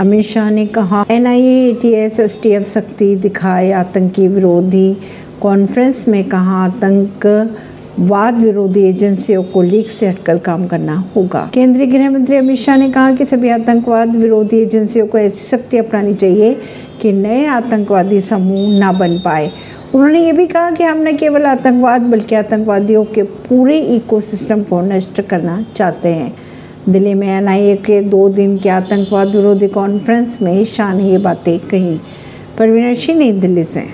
अमित शाह ने कहा, N NIA ATS STF सख्ती दिखाए आतंकी विरोधी कॉन्फ्रेंस में कहा आतंक वाद विरोधी एजेंसियों को लीक से हटकर काम करना होगा। केंद्रीय गृह मंत्री अमित शाह ने कहा कि सभी आतंकवाद विरोधी एजेंसियों को ऐसी सख्ती अपनानी चाहिए कि नए आतंकवादी समूह न बन पाए। उन्होंने ये भी कहा कि हम न केवल आतंकवाद, बल्कि आतंकवादियों के पूरे इकोसिस्टम को नष्ट करना चाहते हैं। दिल्ली में एनआईए के दो दिन के आतंकवाद विरोधी कॉन्फ्रेंस में शाह ने ये बातें कही। परवीन सिंह नई दिल्ली से।